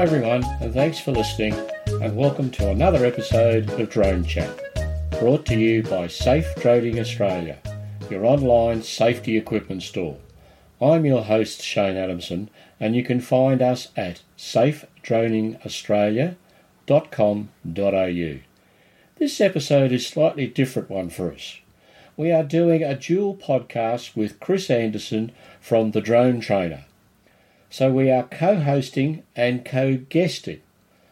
Hi everyone, and thanks for listening, and welcome to another episode of Drone Chat, brought to you by Safe Droning Australia, your online safety equipment store. I'm your host Shane Adamson, and you can find us at safedroningaustralia.com.au. This episode is slightly different one for us. We are doing a dual podcast with Chris Anderson from The Drone Trainer. So we are co hosting and co guesting.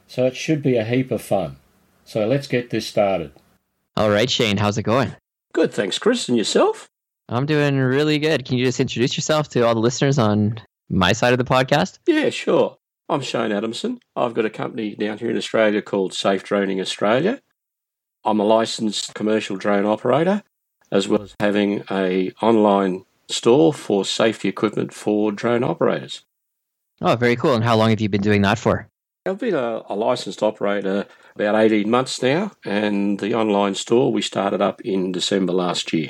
So it should be a heap of fun. So let's get this started. All right, Shane, how's it going? Good, thanks, Chris. And yourself? I'm doing really good. Can you just introduce yourself to all the listeners on my side of the podcast? Yeah, sure. I'm Shane Adamson. I've got a company down here in Australia called Safe Droning Australia. I'm a licensed commercial drone operator, as well as having a online store for safety equipment for drone operators. Oh, very cool. And how long have you been doing that for? I've been a, a, licensed operator about 18 months now, and the online store we started up in December last year.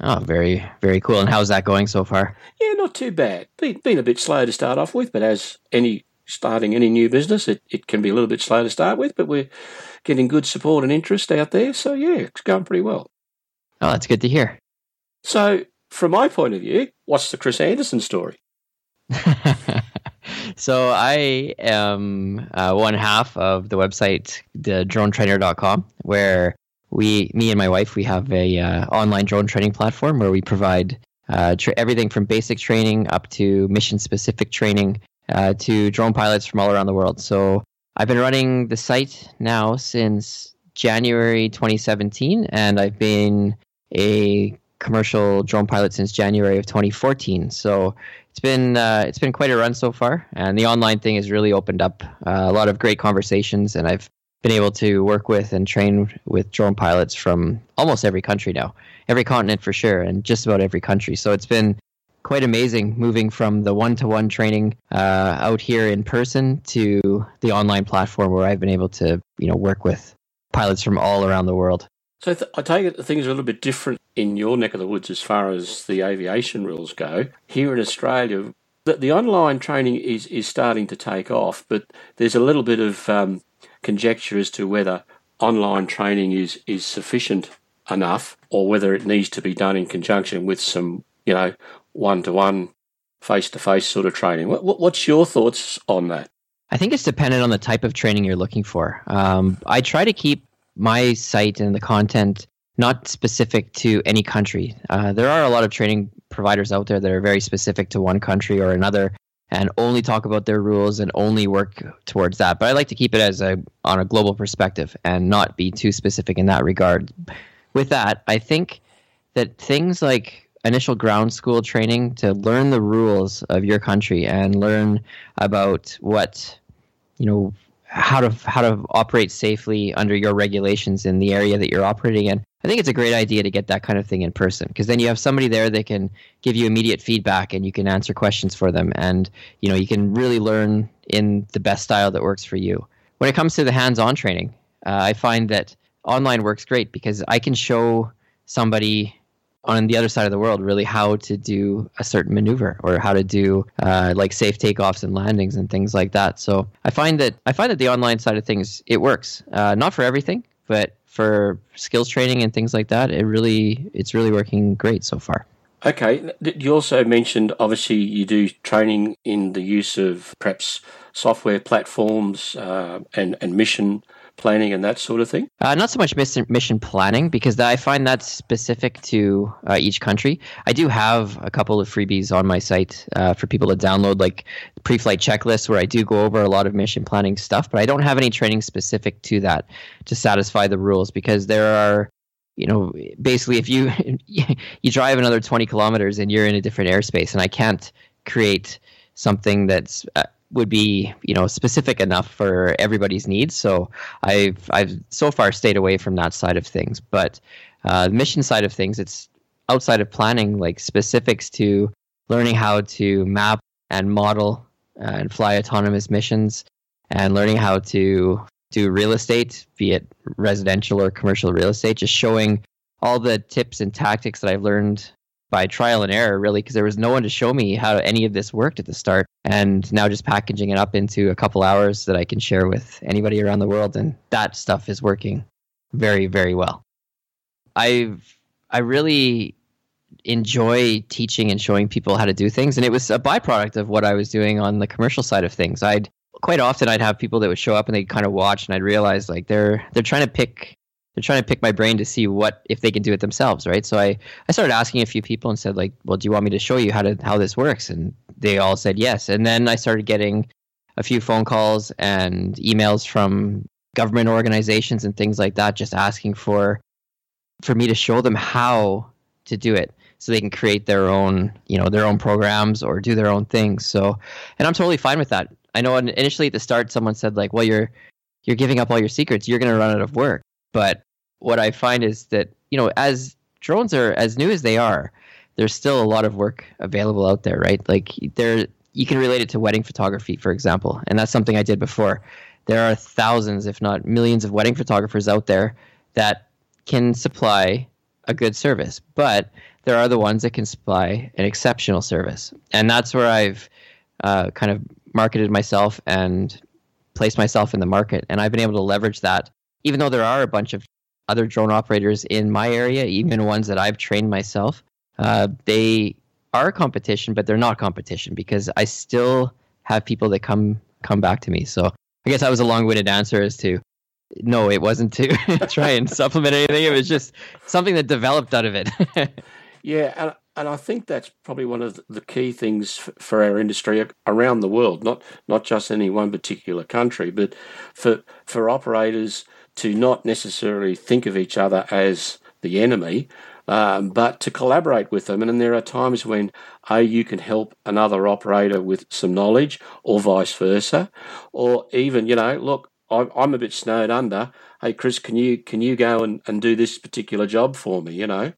Oh, very, very cool. And how's that going so far? Yeah, not too bad. Been, been a bit slow to start off with, but as any starting any new business, it, it can be a little bit slow to start with, but we're getting good support and interest out there. So, yeah, it's going pretty well. Oh, that's good to hear. So, from my point of view, what's the Chris Anderson story? so I am uh, one half of the website, the dronetrainer.com, where we, me and my wife, we have a uh, online drone training platform where we provide uh, tra- everything from basic training up to mission specific training uh, to drone pilots from all around the world. So I've been running the site now since January 2017, and I've been a commercial drone pilot since January of 2014. So it's been uh, it's been quite a run so far, and the online thing has really opened up uh, a lot of great conversations, and I've been able to work with and train with drone pilots from almost every country now, every continent for sure, and just about every country. So it's been quite amazing moving from the one-to-one training uh, out here in person to the online platform where I've been able to you know work with pilots from all around the world. So th- I take it things are a little bit different in your neck of the woods as far as the aviation rules go. Here in Australia, the, the online training is, is starting to take off, but there's a little bit of um, conjecture as to whether online training is, is sufficient enough or whether it needs to be done in conjunction with some, you know, one to one, face to face sort of training. What, what, what's your thoughts on that? I think it's dependent on the type of training you're looking for. Um, I try to keep my site and the content not specific to any country. Uh, there are a lot of training providers out there that are very specific to one country or another and only talk about their rules and only work towards that. But I like to keep it as a on a global perspective and not be too specific in that regard. With that, I think that things like initial ground school training to learn the rules of your country and learn about what you know how to how to operate safely under your regulations in the area that you're operating in. I think it's a great idea to get that kind of thing in person because then you have somebody there that can give you immediate feedback and you can answer questions for them and you know you can really learn in the best style that works for you. When it comes to the hands-on training, uh, I find that online works great because I can show somebody on the other side of the world really how to do a certain maneuver or how to do uh, like safe takeoffs and landings and things like that. So I find that I find that the online side of things it works. Uh, not for everything, but for skills training and things like that, it really it's really working great so far. Okay, you also mentioned obviously you do training in the use of perhaps software platforms uh, and and mission planning and that sort of thing? Uh, not so much mission planning because I find that's specific to uh, each country. I do have a couple of freebies on my site uh, for people to download, like pre-flight checklists, where I do go over a lot of mission planning stuff. But I don't have any training specific to that to satisfy the rules because there are you know basically if you you drive another 20 kilometers and you're in a different airspace and i can't create something that's uh, would be you know specific enough for everybody's needs. So I've I've so far stayed away from that side of things. But uh, the mission side of things, it's outside of planning, like specifics to learning how to map and model and fly autonomous missions, and learning how to do real estate, be it residential or commercial real estate. Just showing all the tips and tactics that I've learned by trial and error, really, because there was no one to show me how any of this worked at the start. And now just packaging it up into a couple hours that I can share with anybody around the world, and that stuff is working very, very well. I've I really enjoy teaching and showing people how to do things, and it was a byproduct of what I was doing on the commercial side of things. I'd quite often I'd have people that would show up and they'd kind of watch, and I'd realize like they're they're trying to pick they're trying to pick my brain to see what if they can do it themselves, right? So I I started asking a few people and said like, well, do you want me to show you how to how this works? And they all said yes. And then I started getting a few phone calls and emails from government organizations and things like that, just asking for for me to show them how to do it so they can create their own you know their own programs or do their own things so and i'm totally fine with that i know initially at the start someone said like well you're you're giving up all your secrets you're going to run out of work but what I find is that you know as drones are as new as they are, there's still a lot of work available out there, right? Like there, you can relate it to wedding photography, for example, and that's something I did before. There are thousands, if not millions, of wedding photographers out there that can supply a good service, but there are the ones that can supply an exceptional service, and that's where I've uh, kind of marketed myself and placed myself in the market, and I've been able to leverage that. Even though there are a bunch of other drone operators in my area, even ones that I've trained myself, uh, they are competition, but they're not competition because I still have people that come come back to me. So I guess that was a long-winded answer as to no, it wasn't to try and supplement anything. It was just something that developed out of it. yeah, and and I think that's probably one of the key things for our industry around the world, not not just any one particular country, but for for operators to not necessarily think of each other as the enemy, um, but to collaborate with them. And, and there are times when A, you can help another operator with some knowledge, or vice versa, or even, you know, look, I'm a bit snowed under. Hey, Chris, can you can you go and, and do this particular job for me? You know.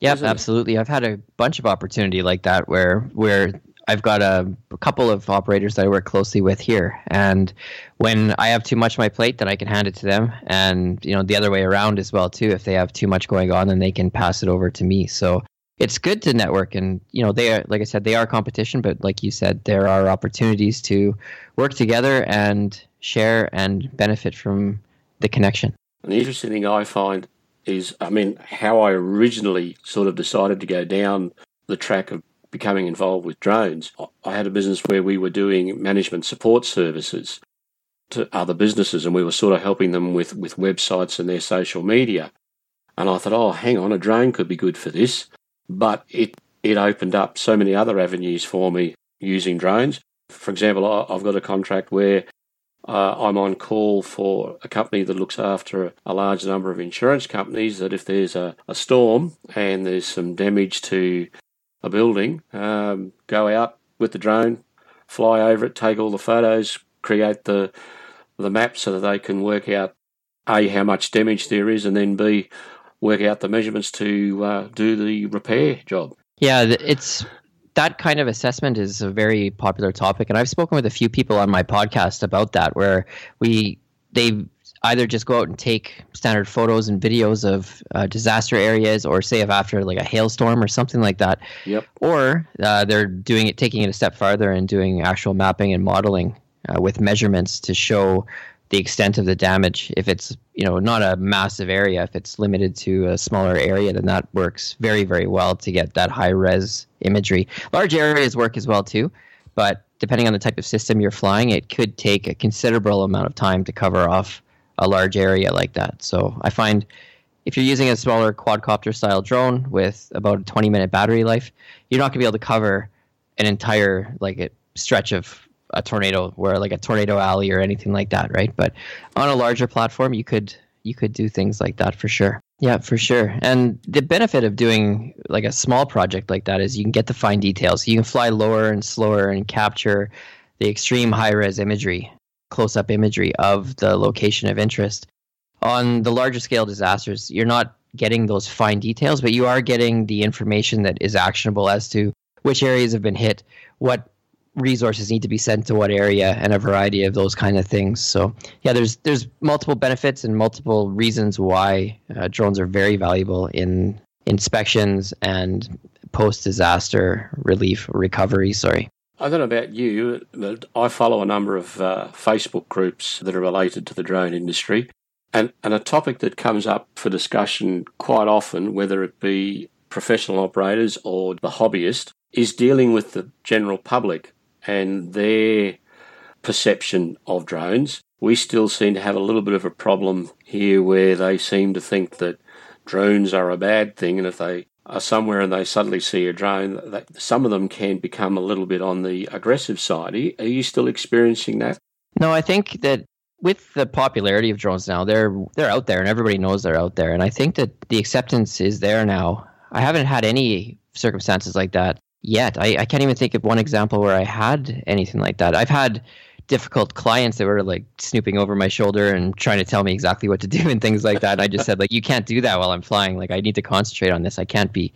Yep, absolutely. I've had a bunch of opportunity like that where where I've got a, a, couple of operators that I work closely with here, and when I have too much on my plate, then I can hand it to them, and you know the other way around as well too. If they have too much going on, then they can pass it over to me. So it's good to network, and you know they are, like I said, they are competition, but like you said, there are opportunities to work together and share and benefit from the connection. the interesting thing I find is, I mean, how I originally sort of decided to go down the track of becoming involved with drones, I had a business where we were doing management support services to other businesses and we were sort of helping them with, with websites and their social media. And I thought, oh, hang on, a drone could be good for this. But it, it opened up so many other avenues for me using drones. For example, I've got a contract where uh, I'm on call for a company that looks after a large number of insurance companies. That if there's a, a storm and there's some damage to a building, um, go out with the drone, fly over it, take all the photos, create the the map so that they can work out a how much damage there is, and then b work out the measurements to uh, do the repair job. Yeah, it's that kind of assessment is a very popular topic, and I've spoken with a few people on my podcast about that, where we they either just go out and take standard photos and videos of uh, disaster areas, or say if after like a hailstorm or something like that. Yep. Or uh, they're doing it, taking it a step farther and doing actual mapping and modeling uh, with measurements to show the extent of the damage. If it's you know not a massive area, if it's limited to a smaller area, then that works very very well to get that high res imagery. Large areas work as well too, but depending on the type of system you're flying, it could take a considerable amount of time to cover off a large area like that. So I find if you're using a smaller quadcopter style drone with about a 20 minute battery life, you're not going to be able to cover an entire like a stretch of a tornado where like a tornado alley or anything like that, right? But on a larger platform, you could you could do things like that for sure. Yeah, for sure. And the benefit of doing like a small project like that is you can get the fine details. You can fly lower and slower and capture the extreme high res imagery close up imagery of the location of interest. On the larger scale disasters, you're not getting those fine details, but you are getting the information that is actionable as to which areas have been hit, what resources need to be sent to what area, and a variety of those kind of things. So, yeah, there's there's multiple benefits and multiple reasons why uh, drones are very valuable in inspections and post disaster relief recovery. Sorry. I don't know about you, but I follow a number of uh, Facebook groups that are related to the drone industry. And, and a topic that comes up for discussion quite often, whether it be professional operators or the hobbyist, is dealing with the general public and their perception of drones. We still seem to have a little bit of a problem here where they seem to think that drones are a bad thing, and if they are somewhere and they suddenly see a drone, some of them can become a little bit on the aggressive side. Are you still experiencing that? No, I think that with the popularity of drones now, they're they're out there and everybody knows they're out there, and I think that the acceptance is there now. I haven't had any circumstances like that yet. I, I can't even think of one example where I had anything like that. I've had difficult clients that were like snooping over my shoulder and trying to tell me exactly what to do and things like that. And I just said like, you can't do that while I'm flying. Like I need to concentrate on this. I can't be,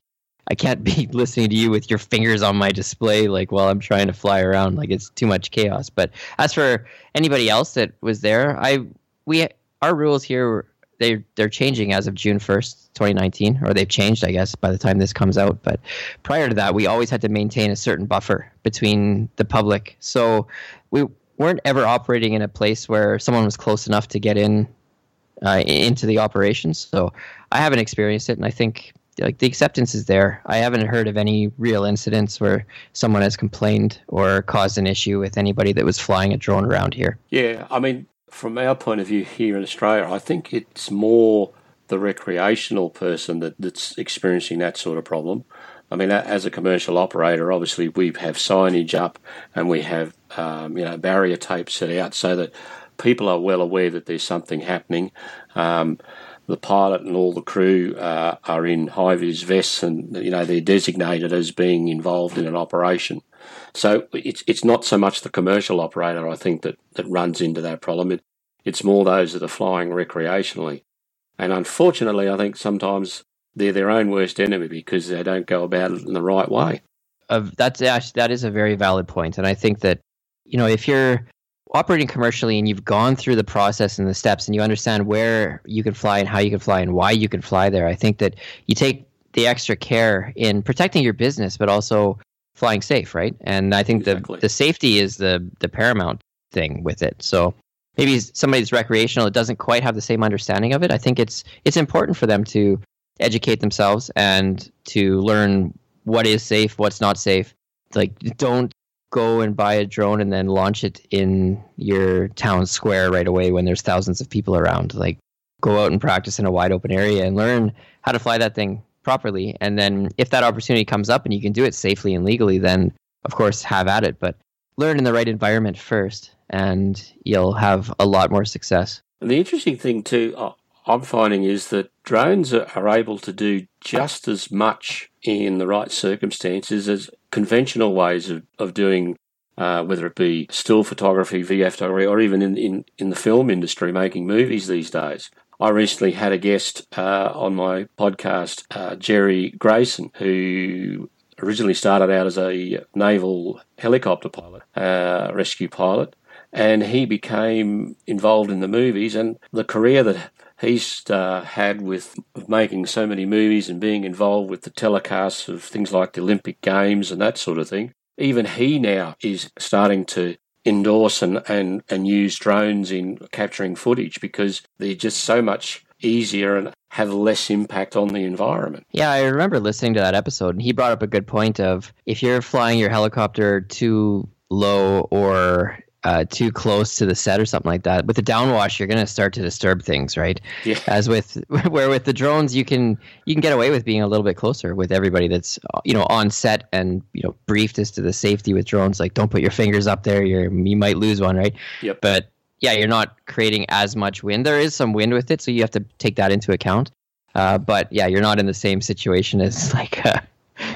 I can't be listening to you with your fingers on my display like while I'm trying to fly around. Like it's too much chaos. But as for anybody else that was there, I we our rules here they they're changing as of June first, 2019, or they've changed, I guess, by the time this comes out. But prior to that, we always had to maintain a certain buffer between the public. So we weren't ever operating in a place where someone was close enough to get in uh, into the operations. So I haven't experienced it, and I think like the acceptance is there. I haven't heard of any real incidents where someone has complained or caused an issue with anybody that was flying a drone around here. Yeah, I mean, from our point of view here in Australia, I think it's more the recreational person that, that's experiencing that sort of problem. I mean, as a commercial operator, obviously we have signage up and we have um, you know barrier tape set out so that people are well aware that there's something happening. Um, the pilot and all the crew uh, are in high vis vests, and you know they're designated as being involved in an operation. So it's it's not so much the commercial operator, I think, that, that runs into that problem. It, it's more those that are flying recreationally. And unfortunately, I think sometimes they're their own worst enemy because they don't go about it in the right way. Uh, that's actually, that is a very valid point, and I think that you know if you're operating commercially and you've gone through the process and the steps and you understand where you can fly and how you can fly and why you can fly there, I think that you take the extra care in protecting your business, but also flying safe, right? And I think exactly. the the safety is the the paramount thing with it. So maybe somebody that's recreational that doesn't quite have the same understanding of it. I think it's it's important for them to educate themselves and to learn what is safe, what's not safe. Like, don't go and buy a drone and then launch it in your town square right away when there's thousands of people around. Like, go out and practice in a wide open area and learn how to fly that thing properly. And then, if that opportunity comes up and you can do it safely and legally, then of course have at it. But learn in the right environment first, and you'll have a lot more success. The interesting thing too, uh, I'm finding is that drones are able to do just as much in the right circumstances as conventional ways of, of doing, uh, whether it be still photography, VF photography, or even in, in, in the film industry making movies these days. I recently had a guest uh, on my podcast, uh, Jerry Grayson, who originally started out as a naval helicopter pilot, uh, rescue pilot, and he became involved in the movies and the career that he's uh, had with making so many movies and being involved with the telecasts of things like the Olympic Games and that sort of thing. Even he now is starting to endorse and, and, and use drones in capturing footage because they're just so much easier and have less impact on the environment. Yeah, I remember listening to that episode, and he brought up a good point of if you're flying your helicopter too low or uh, too close to the set or something like that. With the downwash, you're going to start to disturb things, right? Yeah. As with where with the drones, you can you can get away with being a little bit closer with everybody that's you know on set and you know briefed as to the safety with drones. Like, don't put your fingers up there; you're you might lose one, right? Yep. But yeah, you're not creating as much wind. There is some wind with it, so you have to take that into account. Uh, but yeah, you're not in the same situation as like a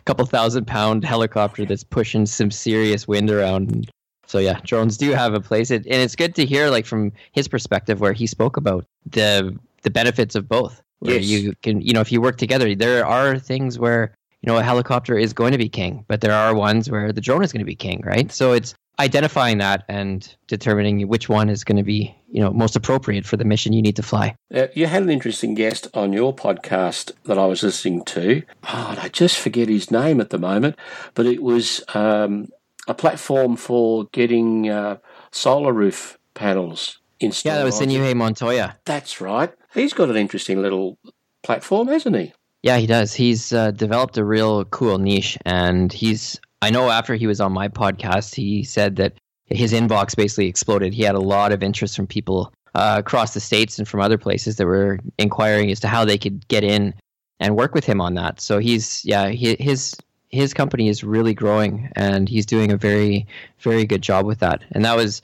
couple thousand pound helicopter that's pushing some serious wind around so yeah, drones do have a place, it, and it's good to hear like from his perspective where he spoke about the the benefits of both. Where yes. you can, you know, if you work together, there are things where you know a helicopter is going to be king, but there are ones where the drone is going to be king, right? So it's identifying that and determining which one is going to be you know most appropriate for the mission you need to fly. Uh, you had an interesting guest on your podcast that I was listening to. Oh, I just forget his name at the moment, but it was um, a platform for getting uh, solar roof panels installed. Yeah, that was the Sinuhe Montoya. That's right. He's got an interesting little platform, hasn't he? Yeah, he does. He's uh, developed a real cool niche, and he's. I know after he was on my podcast, he said that his inbox basically exploded. He had a lot of interest from people uh, across the states and from other places that were inquiring as to how they could get in and work with him on that. So he's yeah, he, his his company is really growing, and he's doing a very very good job with that. And that was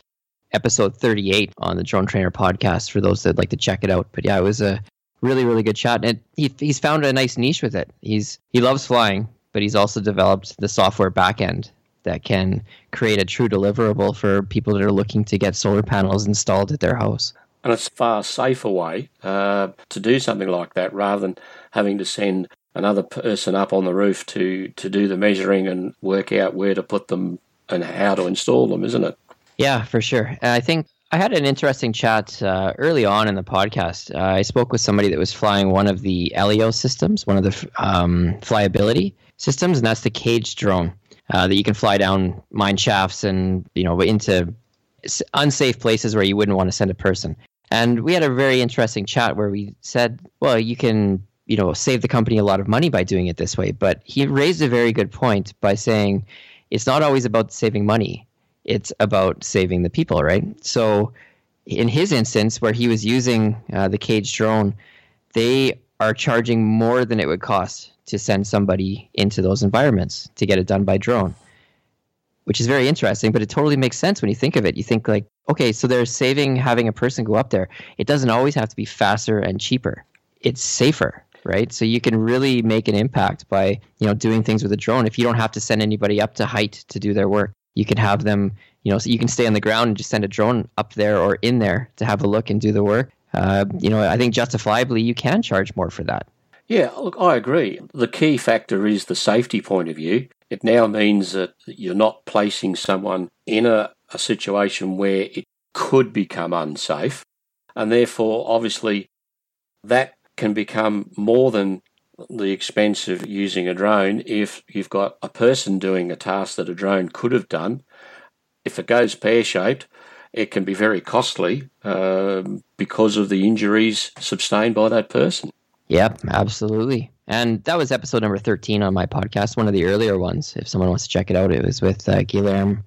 episode 38 on the Drone Trainer podcast for those that like to check it out. But yeah, it was a really really good shot and he, he's found a nice niche with it he's he loves flying but he's also developed the software backend that can create a true deliverable for people that are looking to get solar panels installed at their house and it's a far safer way uh, to do something like that rather than having to send another person up on the roof to, to do the measuring and work out where to put them and how to install them, isn't it? Yeah, for sure. I think I had an interesting chat uh, early on in the podcast. Uh, I spoke with somebody that was flying one of the Elios systems, one of the um, flyability systems, and that's the cage drone uh, that you can fly down mine shafts and you know into unsafe places where you wouldn't want to send a person. And we had a very interesting chat where we said, well, you can you know save the company a lot of money by doing it this way. But he raised a very good point by saying it's not always about saving money it's about saving the people, right? So, in his instance, where he was using uh, the cage drone, they are charging more than it would cost to send somebody into those environments to get it done by drone, which is very interesting. But it totally makes sense when you think of it. You think like, okay, so they're saving having a person go up there. It doesn't always have to be faster and cheaper. It's safer right? So you can really make an impact by you know doing things with a drone if you don't have to send anybody up to height to do their work you can have them, you know, so you can stay on the ground and just send a drone up there or in there to have a look and do the work. Uh, you know, I think justifiably you can charge more for that. Yeah, look, I agree. The key factor is the safety point of view. It now means that you're not placing someone in a, a situation where it could become unsafe. And therefore, obviously, that can become more than the expense of using a drone if you've got a person doing a task that a drone could have done. If it goes pear shaped, it can be very costly um, because of the injuries sustained by that person. Yep, absolutely. And that was episode number 13 on my podcast, one of the earlier ones. If someone wants to check it out, it was with uh, Guillermo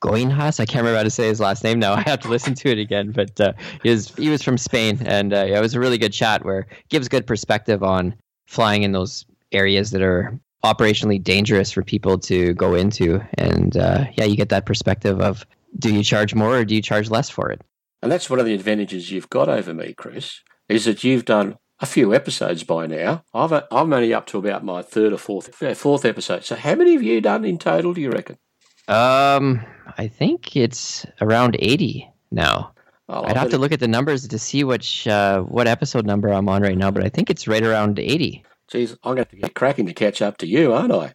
Goinhas. I can't remember how to say his last name now. I have to listen to it again. But uh, he was he was from Spain, and uh, it was a really good chat where gives good perspective on flying in those areas that are operationally dangerous for people to go into. And uh, yeah, you get that perspective of do you charge more or do you charge less for it? And that's one of the advantages you've got over me, Chris, is that you've done a few episodes by now. I've I'm only up to about my third or fourth fourth episode. So how many have you done in total? Do you reckon? Um, I think it's around eighty now. Oh, I'd have to look at the numbers to see which uh, what episode number I'm on right now, but I think it's right around 80. Geez, I'm going to get cracking to catch up to you, aren't I?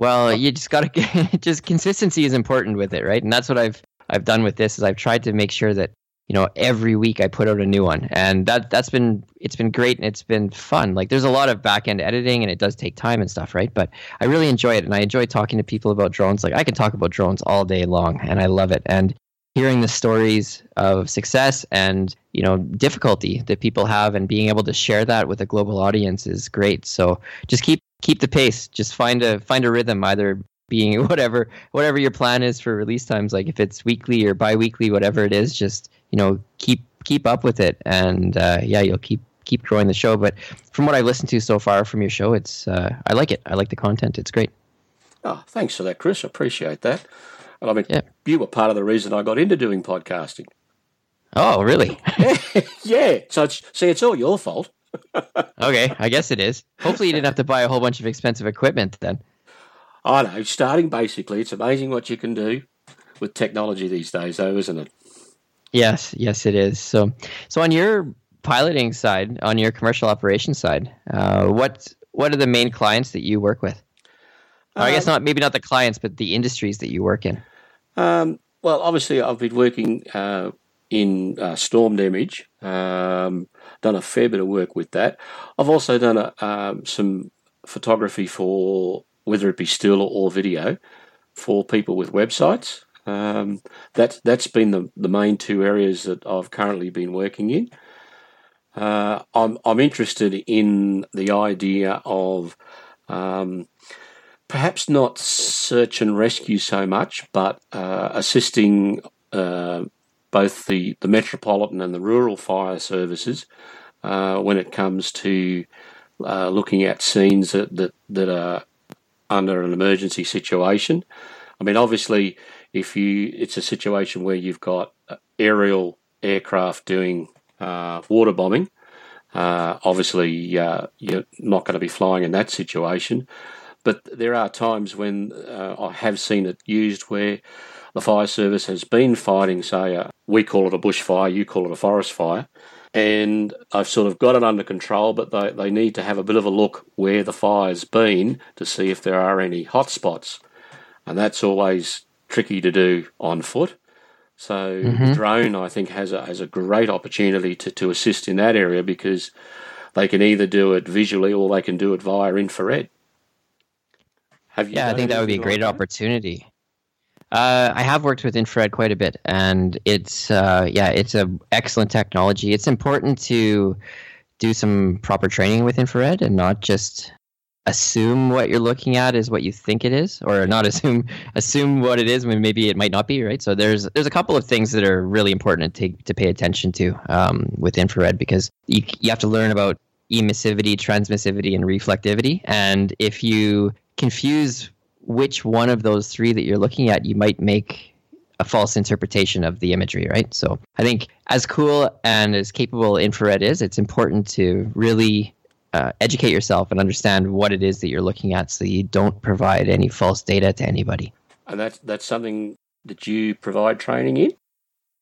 Well, you just got to just consistency is important with it, right? And that's what I've I've done with this is I've tried to make sure that you know every week I put out a new one, and that that's been it's been great and it's been fun. Like there's a lot of back end editing and it does take time and stuff, right? But I really enjoy it, and I enjoy talking to people about drones. Like I can talk about drones all day long, and I love it. And hearing the stories of success and you know difficulty that people have and being able to share that with a global audience is great so just keep keep the pace just find a find a rhythm either being whatever whatever your plan is for release times like if it's weekly or bi-weekly whatever it is just you know keep keep up with it and uh, yeah you'll keep keep growing the show but from what i've listened to so far from your show it's uh, i like it i like the content it's great oh thanks for that chris appreciate that and I mean, yeah. you were part of the reason I got into doing podcasting. Oh, really? yeah. So it's, see, it's all your fault. okay, I guess it is. Hopefully, you didn't have to buy a whole bunch of expensive equipment then. I know. Starting basically, it's amazing what you can do with technology these days, though, isn't it? Yes, yes, it is. So, so on your piloting side, on your commercial operations side, uh, what what are the main clients that you work with? Um, I guess um, not, maybe not the clients, but the industries that you work in. Um, Well, obviously, I've been working uh, in uh, storm damage. Um, done a fair bit of work with that. I've also done a, um, some photography for whether it be still or video for people with websites. Um, that's that's been the, the main two areas that I've currently been working in. Uh, I'm I'm interested in the idea of um, perhaps not search and rescue so much, but uh, assisting uh, both the, the metropolitan and the rural fire services uh, when it comes to uh, looking at scenes that, that, that are under an emergency situation. I mean, obviously, if you it's a situation where you've got aerial aircraft doing uh, water bombing, uh, obviously uh, you're not going to be flying in that situation. But there are times when uh, I have seen it used where the fire service has been fighting, say, we call it a bushfire, you call it a forest fire, and I've sort of got it under control, but they, they need to have a bit of a look where the fire's been to see if there are any hotspots. And that's always tricky to do on foot. So mm-hmm. drone, I think, has a has a great opportunity to, to assist in that area because they can either do it visually or they can do it via infrared. Have you? Yeah, I think that would be a great like opportunity. Uh, I have worked with infrared quite a bit, and it's uh, yeah, it's an excellent technology. It's important to do some proper training with infrared and not just assume what you're looking at is what you think it is, or not assume assume what it is when maybe it might not be. Right. So there's there's a couple of things that are really important to to pay attention to um, with infrared because you you have to learn about emissivity, transmissivity, and reflectivity, and if you confuse which one of those three that you're looking at, you might make a false interpretation of the imagery, right? So I think as cool and as capable infrared is, it's important to really uh, educate yourself and understand what it is that you're looking at so you don't provide any false data to anybody. And that's, that's something that you provide training in?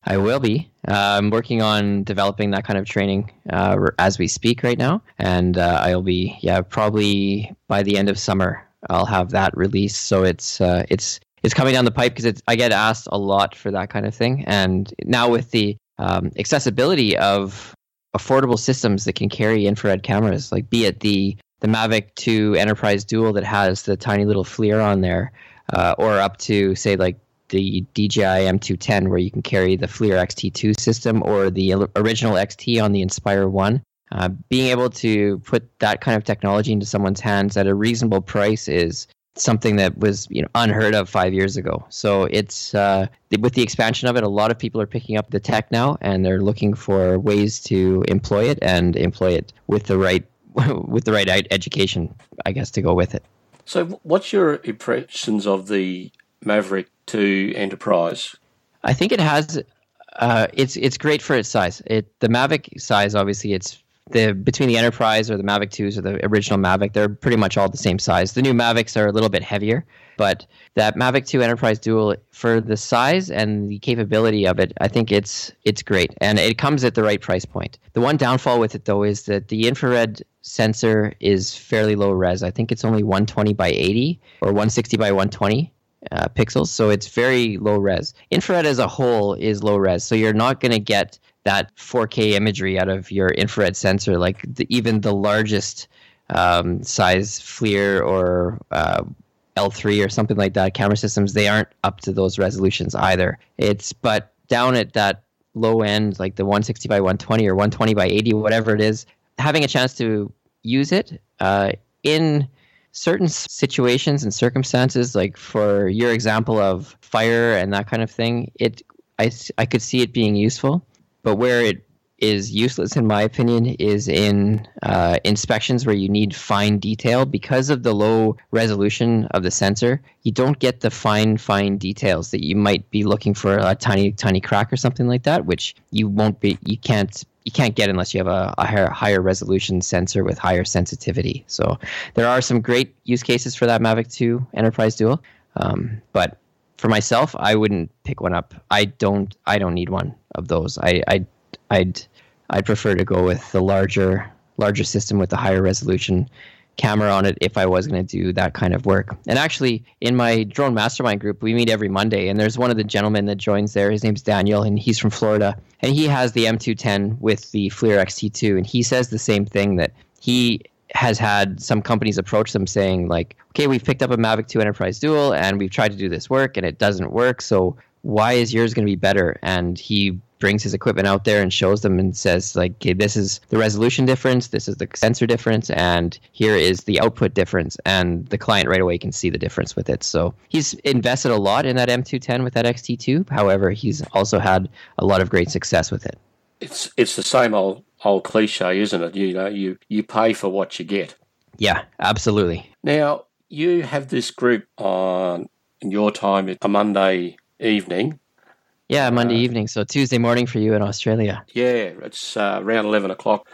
I will be. Uh, I'm working on developing that kind of training uh, as we speak right now, and uh, I'll be yeah probably by the end of summer I'll have that released. So it's uh, it's it's coming down the pipe because I get asked a lot for that kind of thing, and now with the um, accessibility of affordable systems that can carry infrared cameras, like be it the the Mavic 2 Enterprise Dual that has the tiny little FLIR on there, uh, or up to say like the DJI M210 where you can carry the FLIR XT2 system or the original XT on the Inspire 1. Uh, being able to put that kind of technology into someone's hands at a reasonable price is something that was you know unheard of five years ago. So it's uh, with the expansion of it, a lot of people are picking up the tech now, and they're looking for ways to employ it and employ it with the right with the right education, I guess, to go with it. So, what's your impressions of the Maverick Two Enterprise? I think it has. Uh, it's it's great for its size. It the Mavic size, obviously, it's the between the Enterprise or the Mavic 2s or the original Mavic, they're pretty much all the same size. The new Mavics are a little bit heavier, but that Mavic 2 Enterprise Dual for the size and the capability of it, I think it's it's great and it comes at the right price point. The one downfall with it though is that the infrared sensor is fairly low res. I think it's only 120 by 80 or 160 by 120 uh, pixels, so it's very low res. Infrared as a whole is low res, so you're not going to get that 4K imagery out of your infrared sensor, like the, even the largest um, size FLIR or uh, L3 or something like that camera systems, they aren't up to those resolutions either. It's but down at that low end, like the 160 by 120 or 120 by 80, whatever it is, having a chance to use it uh, in certain situations and circumstances, like for your example of fire and that kind of thing, it I, I could see it being useful. But where it is useless, in my opinion, is in uh, inspections where you need fine detail because of the low resolution of the sensor. You don't get the fine, fine details that you might be looking for a tiny, tiny crack or something like that, which you won't be, you can't. You can't get unless you have a, a higher, resolution sensor with higher sensitivity. So there are some great use cases for that Mavic 2 Enterprise Dual, um, but for myself, I wouldn't pick one up. I don't. I don't need one of those. I, I I'd I'd prefer to go with the larger larger system with the higher resolution camera on it if I was going to do that kind of work. And actually, in my drone mastermind group, we meet every Monday, and there's one of the gentlemen that joins there. His name's Daniel, and he's from Florida, and he has the M210 with the FLIR XT2, and he says the same thing that he has had some companies approach them saying like, okay, we've picked up a Mavic 2 Enterprise Dual and we've tried to do this work and it doesn't work. So why is yours going to be better? And he brings his equipment out there and shows them and says like okay, this is the resolution difference this is the sensor difference and here is the output difference. And the client right away can see the difference with it. So he's invested a lot in that m210 with that xt2 however he's also had a lot of great success with it. It's it's the same old old cliche isn't it? You know you you pay for what you get. Yeah absolutely. Now you have this group on in your time a monday evening. Yeah, Monday uh, evening. So Tuesday morning for you in Australia. Yeah, it's uh, around 11 o'clock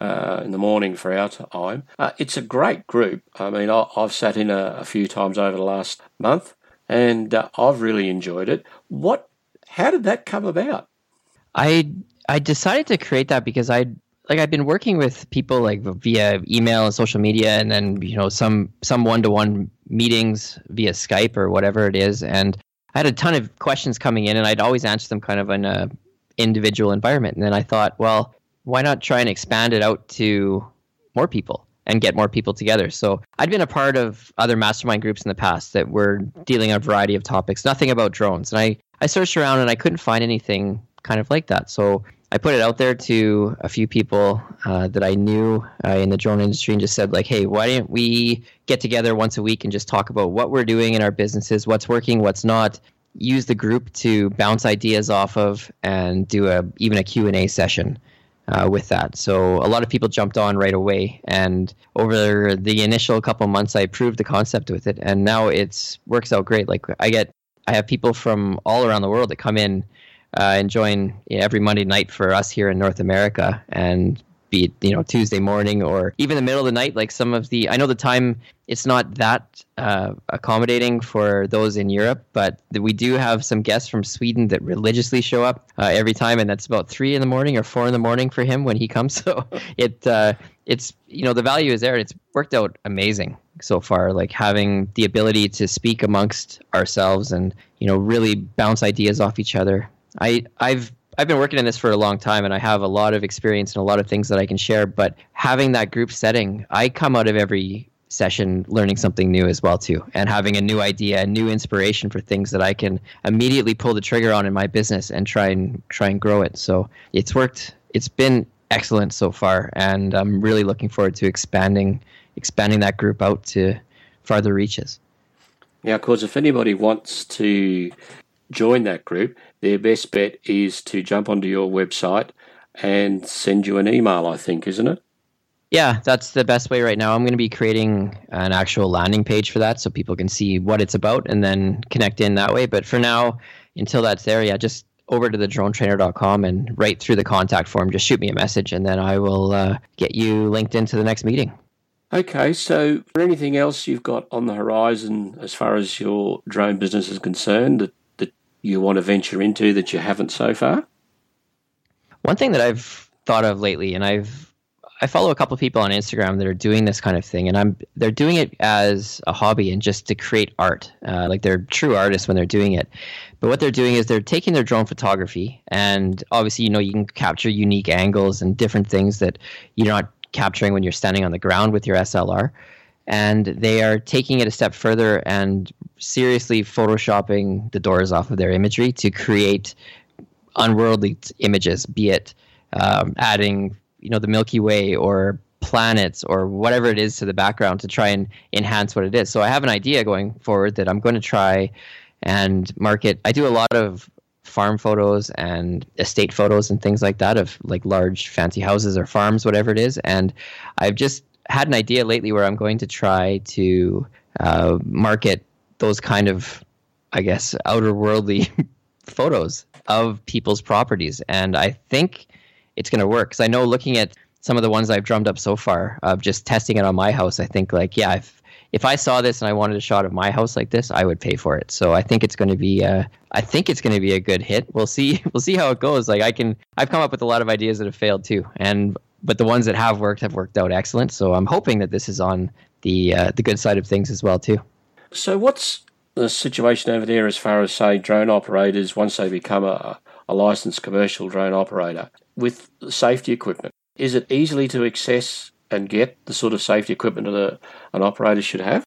uh, in the morning for our time. Uh, it's a great group. I mean, I, have sat in a, a, few times over the last month and uh, I've really enjoyed it. What? How did that come about? I I decided to create that because I like I've been working with people like via email and social media, and then you know some some one to one meetings via Skype or whatever it is, and I had a ton of questions coming in, and I'd always answer them kind of in a individual environment. And then I thought, well, why not try and expand it out to more people and get more people together? So I'd been a part of other mastermind groups in the past that were dealing on a variety of topics, nothing about drones. And I, I searched around and I couldn't find anything kind of like that. So I put it out there to a few people uh, that I knew uh, in the drone industry and just said, like, hey, why don't we get together once a week and just talk about what we're doing in our businesses, what's working, what's not, use the group to bounce ideas off of and do a even a Q&A session. Uh, with that. So a lot of people jumped on right away, and over the initial couple months, I proved the concept with it, and now it's works out great. Like I get, I have people from all around the world that come in uh, and join every Monday night for us here in North America, and be it you know Tuesday morning or even the middle of the night. Like some of the, I know the time it's not that uh, accommodating for those in Europe, but we do have some guests from Sweden that religiously show up uh, every time, and that's about three in the morning or four in the morning for him when he comes. So it uh, it's you know the value is there. It's worked out amazing so far. Like having the ability to speak amongst ourselves and you know really bounce ideas off each other I I've I've been working in this for a long time and I have a lot of experience and a lot of things that I can share. But having that group setting, I come out of every session learning something new as well too and having a new idea a new inspiration for things that i can immediately pull the trigger on in my business and try and try and grow it so it's worked it's been excellent so far and i'm really looking forward to expanding expanding that group out to farther reaches yeah of course if anybody wants to join that group, their best bet is to jump onto your website and send you an email, I think, isn't it? Yeah, that's the best way right now. I'm going to be creating an actual landing page for that so people can see what it's about and then connect in that way. But for now, until that's there, yeah, just over to the dronetrainer.com and right through the contact form, just shoot me a message and then I will uh, get you linked into the next meeting. Okay, so for anything else you've got on the horizon as far as your drone business is concerned that you want to venture into that you haven't so far? One thing that I've thought of lately, and I've I follow a couple of people on Instagram that are doing this kind of thing, and I'm they're doing it as a hobby and just to create art. Uh, like they're true artists when they're doing it. But what they're doing is they're taking their drone photography, and obviously, you know, you can capture unique angles and different things that you're not capturing when you're standing on the ground with your SLR and they are taking it a step further and seriously photoshopping the doors off of their imagery to create unworldly t- images, be it um, adding you know the Milky Way or planets or whatever it is to the background to try and enhance what it is. So I have an idea going forward that I'm going to try and market. I do a lot of farm photos and estate photos and things like that of like large fancy houses or farms whatever it is and I've just had an idea lately where I'm going to try to uh, market those kind of, I guess, outer worldly photos of people's properties, and I think it's going to work. Because I know looking at some of the ones I've drummed up so far of just testing it on my house, I think like yeah, if if I saw this and I wanted a shot of my house like this, I would pay for it. So I think it's going to be uh, I think it's going to be a good hit. We'll see we'll see how it goes. Like I can I've come up with a lot of ideas that have failed too, and but the ones that have worked have worked out excellent. So I'm hoping that this is on the uh, the good side of things as well too. So what's the situation over there as far as say drone operators once they become a, a licensed commercial drone operator with safety equipment? Is it easily to access and get the sort of safety equipment that an operator should have?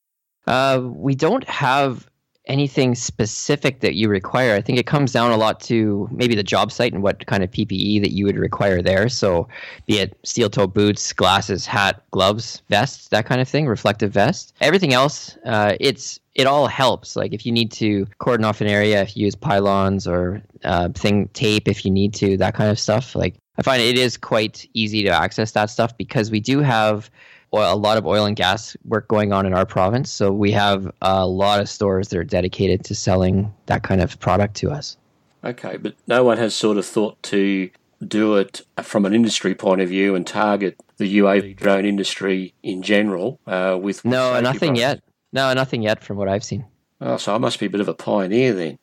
Uh, we don't have anything specific that you require. I think it comes down a lot to maybe the job site and what kind of PPE that you would require there. So, be it steel toe boots, glasses, hat, gloves, vests, that kind of thing, reflective vest. Everything else, uh, it's it all helps. Like if you need to cordon off an area, if you use pylons or uh, thing tape, if you need to, that kind of stuff. Like I find it is quite easy to access that stuff because we do have oil, a lot of oil and gas work going on in our province. So we have a lot of stores that are dedicated to selling that kind of product to us. Okay, but no one has sort of thought to do it from an industry point of view and target the UAV drone industry in general uh, with no, nothing products. yet. No, nothing yet from what I've seen. Oh, so I must be a bit of a pioneer then.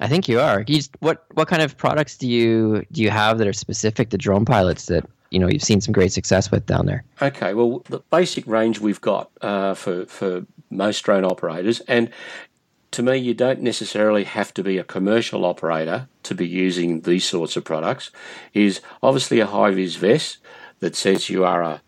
I think you are. You, what what kind of products do you do you have that are specific to drone pilots that you know you've seen some great success with down there? Okay, well the basic range we've got uh, for for most drone operators, and to me, you don't necessarily have to be a commercial operator to be using these sorts of products. Is obviously a high vis vest that says you are a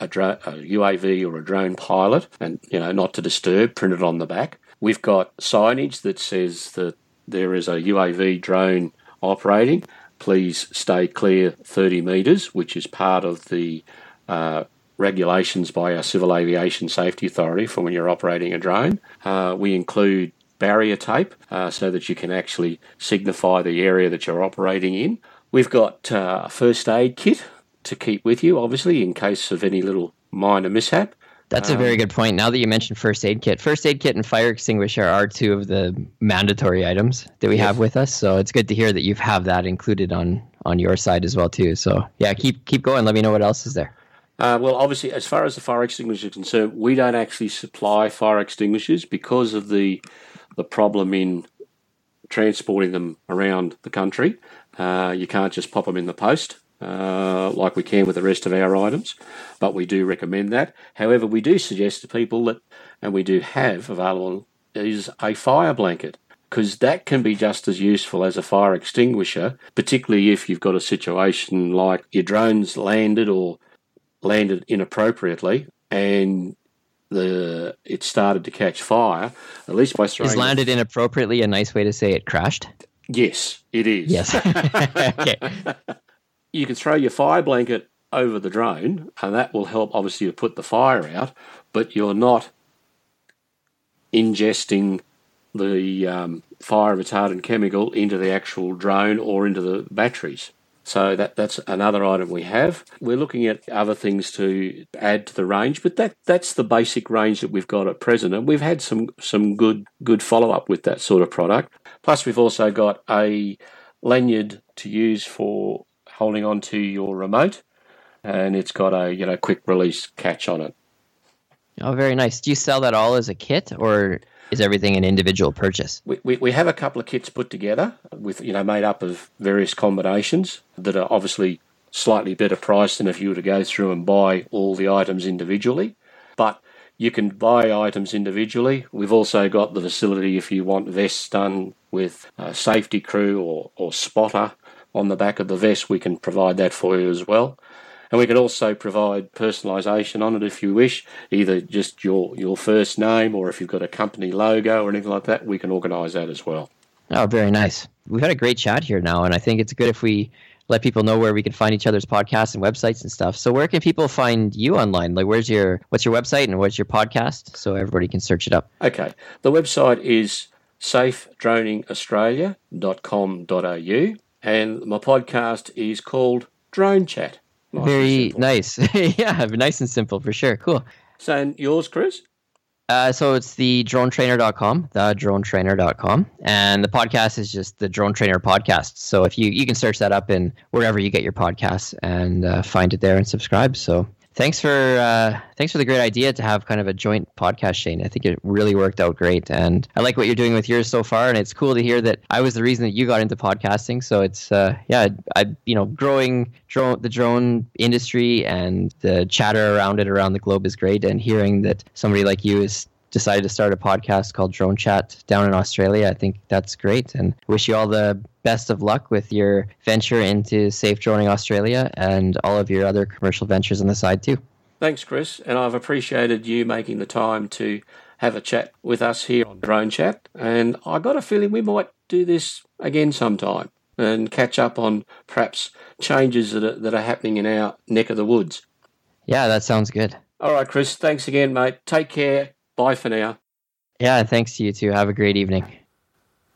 a, dro- a UAV or a drone pilot, and you know not to disturb, printed on the back. We've got signage that says that there is a UAV drone operating please stay clear 30 metres, which is part of the uh, regulations by our Civil Aviation Safety Authority for when you're operating a drone. Uh, we include barrier tape uh, so that you can actually signify the area that you're operating in. We've got uh, a first aid kit to keep with you, obviously, in case of any little minor mishap. That's a very um, good point. Now that you mentioned first aid kit, first aid kit and fire extinguisher are two of the mandatory items that we yes. have with us. So it's good to hear that you have that included on on your side as well too. So yeah, keep keep going. Let me know what else is there. Uh, well, obviously, as far as the fire extinguisher is concerned, we don't actually supply fire extinguishers because of the the problem in transporting them around the country. Uh, you can't just pop them in the post uh, like we can with the rest of our items, but we do recommend that. However, we do suggest to people that, and we do have available, is a fire blanket because that can be just as useful as a fire extinguisher, particularly if you've got a situation like your drone's landed or landed inappropriately and the it started to catch fire. At least by throwing is landed inappropriately a nice way to say it crashed. Yes, it is. Yes. okay you can throw your fire blanket over the drone, and that will help obviously to put the fire out, but you're not ingesting the um, fire retardant chemical into the actual drone or into the batteries. So that that's another item we have. We're looking at other things to add to the range, but that that's the basic range that we've got at present, and we've had some some good good follow up with that sort of product. Plus, we've also got a lanyard to use for holding on to your remote, and it's got a you know quick release catch on it. Oh, very nice. Do you sell that all as a kit, or is everything an individual purchase? We, we, we have a couple of kits put together with you know made up of various combinations that are obviously slightly better priced than if you were to go through and buy all the items individually. But you can buy items individually. We've also got the facility if you want vests done with a safety crew or, or spotter on the back of the vest, we can provide that for you as well. And we can also provide personalisation on it if you wish, either just your, your first name or if you've got a company logo or anything like that, we can organise that as well. Oh, very nice. We've had a great chat here now, and I think it's good if we let people know where we can find each other's podcasts and websites and stuff. So where can people find you online? Like where's your what's your website and what's your podcast so everybody can search it up? Okay. The website is safedroningaustralia.com.au and my podcast is called Drone Chat. Nice Very nice. yeah, nice and simple for sure. Cool. So, and yours, Chris? Uh, so it's the dronetrainer.com, the dronetrainer.com. And the podcast is just the Drone Trainer podcast. So if you, you can search that up in wherever you get your podcasts and uh, find it there and subscribe. So Thanks for uh, thanks for the great idea to have kind of a joint podcast, Shane. I think it really worked out great, and I like what you're doing with yours so far. And it's cool to hear that I was the reason that you got into podcasting. So it's uh, yeah, I you know growing drone the drone industry and the chatter around it around the globe is great, and hearing that somebody like you is decided to start a podcast called Drone Chat down in Australia. I think that's great and wish you all the best of luck with your venture into Safe Droning Australia and all of your other commercial ventures on the side too. Thanks, Chris. And I've appreciated you making the time to have a chat with us here on Drone Chat. And I got a feeling we might do this again sometime and catch up on perhaps changes that are, that are happening in our neck of the woods. Yeah, that sounds good. All right, Chris. Thanks again, mate. Take care. Bye for now. Yeah, thanks to you too. Have a great evening.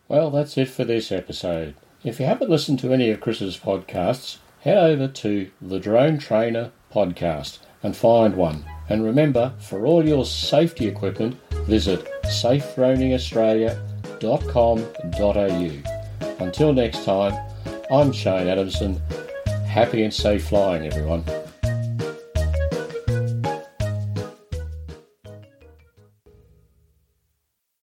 Well, that's it for this episode. If you haven't listened to any of Chris's podcasts, head over to the Drone Trainer podcast and find one. And remember, for all your safety equipment, visit safedroningaustralia.com.au. Until next time, I'm Shane Adamson. Happy and safe flying, everyone.